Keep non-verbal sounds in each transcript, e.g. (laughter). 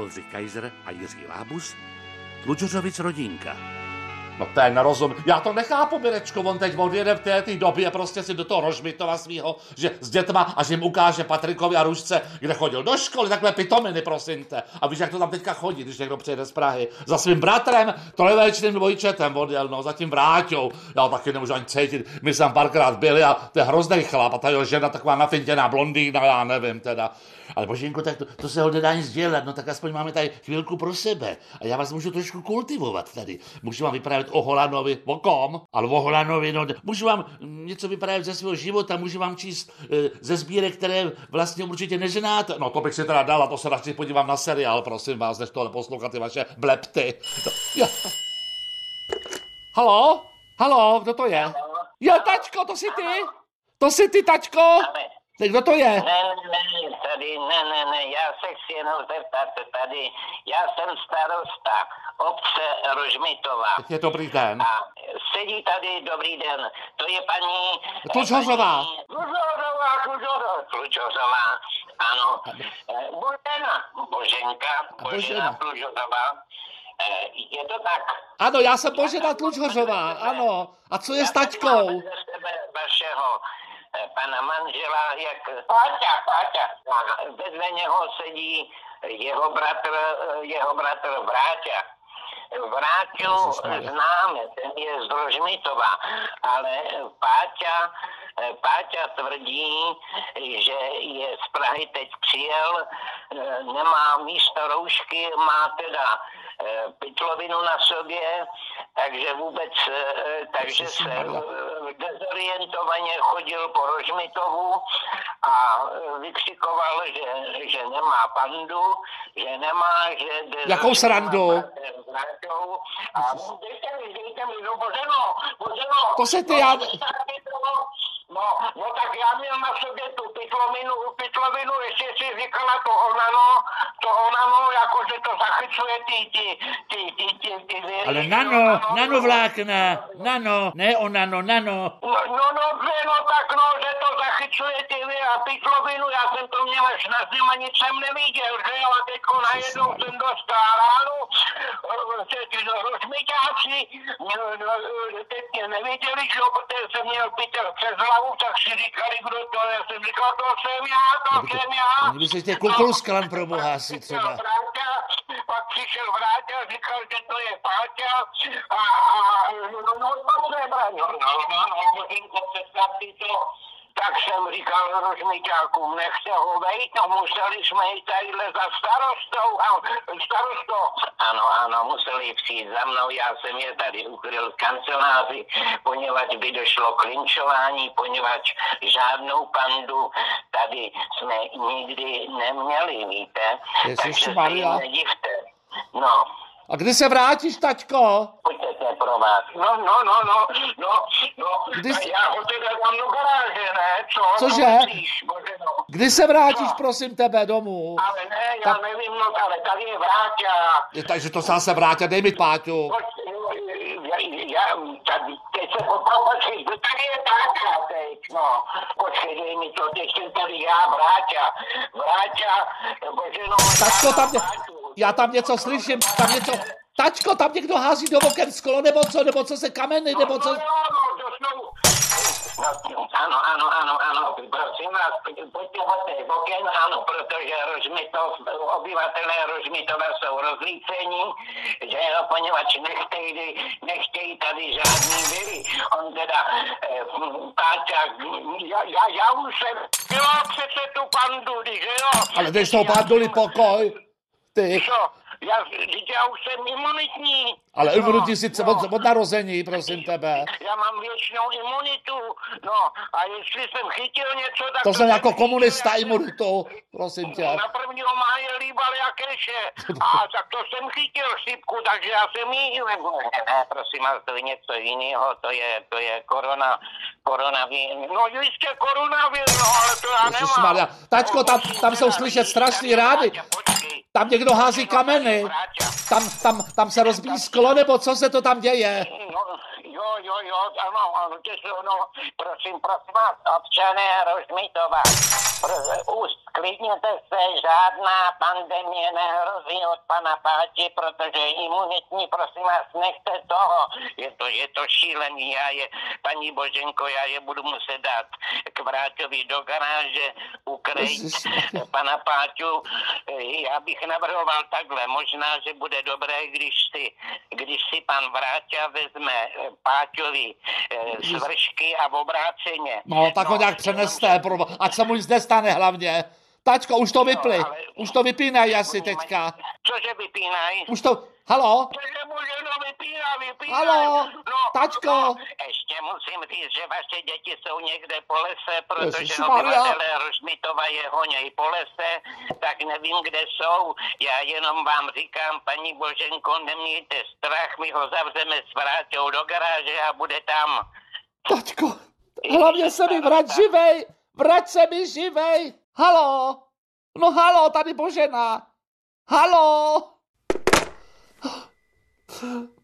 Oldřich Kaiser a Jiří Lábus, Tlučořovic rodinka. No to je nerozum. Já to nechápu, Mirečko, on teď odjede v té době prostě si do toho Rožmitova svého, že s dětma a že jim ukáže Patrikovi a Rušce, kde chodil do školy, takhle pitominy, prosím te. A víš, jak to tam teďka chodí, když někdo přijede z Prahy. Za svým bratrem, trojvečným dvojčetem odjel, no, za tím vráťou. Já taky nemůžu ani cítit. My jsme párkrát byli a to je hrozný chlap a ta jeho žena taková nafintěná blondýna, já nevím teda. Ale božinko, tak to, to se ho nedá nic dělat, no tak aspoň máme tady chvilku pro sebe. A já vás můžu trošku kultivovat tady. Můžu vám vyprávět o Holanovi, o kom, ale o Holanovi, no, můžu vám něco vyprávět ze svého života, můžu vám číst e, ze sbírek, které vlastně určitě neženáte. No to bych si teda dala, to se radši podívám na seriál, prosím vás, než tohle poslouchat ty vaše blepty. No, ja. Halo? Halo, kdo to je? Jo, tačko, to jsi ty? To jsi ty, tačko? Tak kdo to je? Ne, ne, ne, tady, ne, ne, ne, já se chci jenom zeptat tady, já jsem starosta obce Rožmitova. Je dobrý den. A sedí tady, dobrý den, to je paní... Tlučhořová. Tlučhořová, Tlučhořová, Tlučhořová, ano. Eh, Božena, Boženka, Božena. Tlučhořová. Eh, Je to tak? Ano, já jsem Božena Tlučhořová, ano. A co je s taťkou? Vašeho eh, pana manžela, jak Páťa, Páťa. A vedle něho sedí jeho bratr, eh, jeho bratr Vráťa. Vráťu známe, ten je z Rožmitova, ale Páťa, Páťa tvrdí, že je z Prahy teď přijel, nemá místo roušky, má teda eh, pytlovinu na sobě, takže vůbec, eh, takže se dezorientovaně chodil po Rožmitovu a eh, vykřikoval, že, že nemá pandu, že nemá, že... Jakou srandu? A dejte mi, dejte mi, no Boženo, Boženo. To se ty, já- No, no tak já měl na sobě tu pytlovinu, pytlovinu, jestli si říkala to onano, to onano, jakože to zachycuje ty, ty, ty, ty. Ale nano, nano vlákna, nano, ne onano, nano. No, no, dobře, no tak no, že to zachycuje ty a pytlovinu, já jsem to měl až na zem a nic jsem neviděl, že jo, a teďko najednou jsem dostal ránu, že ty rozmyťáci, no, no, teď mě neviděli, že jo, protože jsem měl pytel přes hlavu, tak si říkali, kdo to je, jsem říkal, to jsem já, to jsem já. Oni by se tě kukulsklan pro boha asi třeba. Vráťa, pak přišel Vráťa, říkal, že to Páťa a, a no, no, dobře, Braňo, no, no, no, Boženko, představ si to. Tak jsem říkal rožmiťákům, nechte ho vejít, no museli jsme jít tadyhle za starostou, a starostou. Ano, ano, museli přijít za mnou, já jsem je tady ukryl v kanceláři, poněvadž by došlo k linčování, poněvadž žádnou pandu tady jsme nikdy neměli, víte. Takže se jim nedivte. No, A kdy se vrátíš, taťko? pojďte pro vás. No, no, no, no, no, no, Kdy jsi- já ho teda dám do garáže, ne? Co? Cože? No, musíš, bože, no. Kdy se vrátíš, prosím tebe, domů? Ale ne, já Tak- nevím, no, ale tady je Vráťa. Je, takže to se zase vrátí, dej mi Páťu. Pojď, no, Já, já, tady, teď se kdo tady je táta teď, no. Počkej, dej mi to, teď jsem tady já, Vráťa. Vráťa, bože, no. Tačko, já tam. Já tam něco slyším, tam něco... Tačko, tam někdo hází do oken sklo, nebo co, nebo co se kameny, nebo co... No, no, no, to. No, ano, ano, ano, ano, prosím vás, pojďte od těch oken, ano, protože Rožmitov, obyvatelé Rožmitova jsou rozlícení, že jo, poněvadž nechtějí, nechtějí tady žádný viry. On teda, eh, Páťa, já, já, já už jsem dělal přece tu pandu, že jo. Ale dej z toho páduli pokoj. Ty, Co? Já, já už jsem imunitní. ale No, imunitní sice no. od, od narození, prosím tebe. Já mám věčnou imunitu, no a jestli jsem chytil něco, tak... To jsem jako komunista chytil, jsem- imunitu, prosím tě. Na prvního máje líbal jakéže. (laughs) A tak to jsem chytil chřipku, takže já jsem jí... Ne, ne, prosím vás, to je něco jiného, to je, to je korona, koronavir. No jistě koronavir, no, ale to já nemám. Tačko, tam, tam jsou slyšet strašný rády. Tam někdo hází kameny. Tam, tam, tam se rozbíjí sklo, nebo co se to tam děje? No, jo, jo, jo, ano, ano, no, prosím, prosím vás, občané Rožmitova, už klidněte se, žádná pandemie nehrozí od pana Páti, protože imunitní, prosím vás, nechte toho, je to, je to šílený, já je, paní Boženko, já je budu muset dát k Vráťovi do garáže, ukrejt pana Páťu, já bych navrhoval takhle, možná, že bude dobré, když si, když si pan Vráťa vezme eh, Páťovi eh, svršky a v obráceně. No, tak ho nějak přeneste, pro... ať se mu nic nestane hlavně. Tačko, už to vypli. ale- Už to vypínají asi teďka. Cože vypínají? Už to... Halo? Cože může, no vypíná, vypíná. Halo, no, tačko. No, ještě musím říct, že vaše děti jsou někde po lese, protože obyvatelé Rožmitova je honěj po lese, tak nevím, kde jsou. Já jenom vám říkám, paní Boženko, nemějte strach, my ho zavřeme s vráťou do garáže a bude tam. Tačko, hlavně se mi vrať živej. Vrať se mi živej. Halo? No halo, tady Božena. Halo?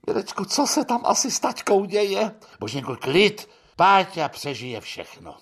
Mirečko, co se tam asi s taťkou děje? Boženko, klid. Páťa přežije všechno.